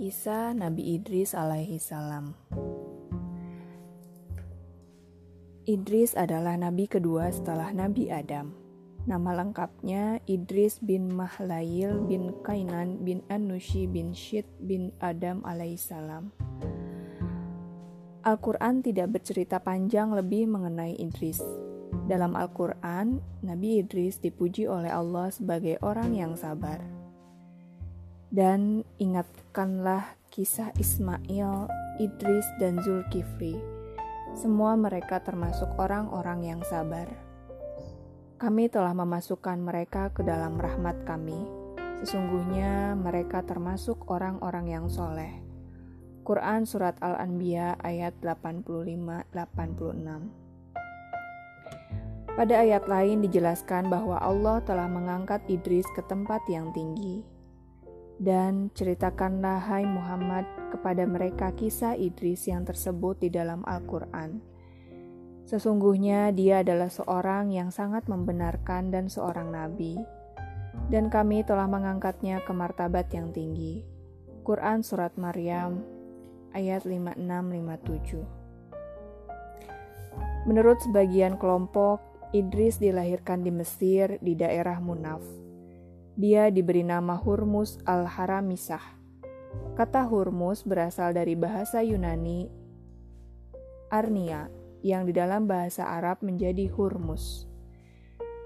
Kisah Nabi Idris alaihi salam. Idris adalah nabi kedua setelah Nabi Adam. Nama lengkapnya Idris bin Mahlail bin Kainan bin Anushi bin Syed bin Adam alaihissalam. Al-Quran tidak bercerita panjang lebih mengenai Idris. Dalam Al-Quran, Nabi Idris dipuji oleh Allah sebagai orang yang sabar. Dan ingatkanlah kisah Ismail, Idris, dan Zulkifli. Semua mereka termasuk orang-orang yang sabar. Kami telah memasukkan mereka ke dalam rahmat kami. Sesungguhnya mereka termasuk orang-orang yang soleh. Quran Surat Al-Anbiya ayat 85-86 Pada ayat lain dijelaskan bahwa Allah telah mengangkat Idris ke tempat yang tinggi dan ceritakanlah hai Muhammad kepada mereka kisah Idris yang tersebut di dalam Al-Quran. Sesungguhnya dia adalah seorang yang sangat membenarkan dan seorang nabi. Dan kami telah mengangkatnya ke martabat yang tinggi. Quran Surat Maryam ayat 56-57 Menurut sebagian kelompok, Idris dilahirkan di Mesir di daerah Munaf dia diberi nama Hurmus al-Haramisah. Kata Hurmus berasal dari bahasa Yunani Arnia, yang di dalam bahasa Arab menjadi Hurmus.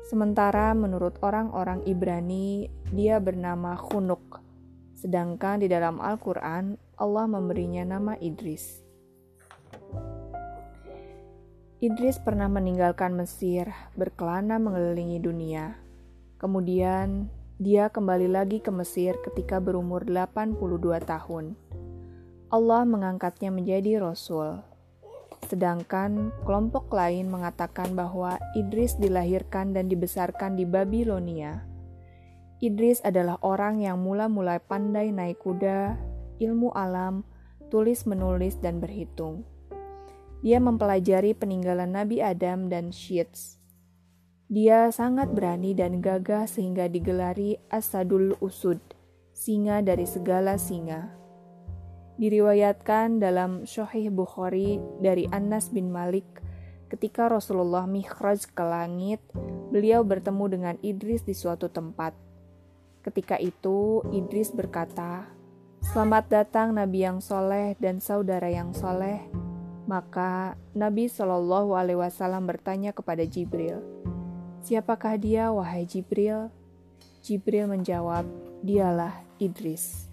Sementara menurut orang-orang Ibrani, dia bernama Khunuk. Sedangkan di dalam Al-Quran, Allah memberinya nama Idris. Idris pernah meninggalkan Mesir, berkelana mengelilingi dunia. Kemudian dia kembali lagi ke Mesir ketika berumur 82 tahun. Allah mengangkatnya menjadi rasul. Sedangkan kelompok lain mengatakan bahwa Idris dilahirkan dan dibesarkan di Babilonia. Idris adalah orang yang mula-mula pandai naik kuda, ilmu alam, tulis menulis dan berhitung. Dia mempelajari peninggalan Nabi Adam dan Syeds dia sangat berani dan gagah sehingga digelari Asadul Usud, singa dari segala singa. Diriwayatkan dalam Sahih Bukhari dari Anas bin Malik, ketika Rasulullah mihraj ke langit, beliau bertemu dengan Idris di suatu tempat. Ketika itu, Idris berkata, Selamat datang Nabi yang soleh dan saudara yang soleh. Maka Nabi Shallallahu Alaihi Wasallam bertanya kepada Jibril, Siapakah dia, wahai Jibril? Jibril menjawab, "Dialah Idris."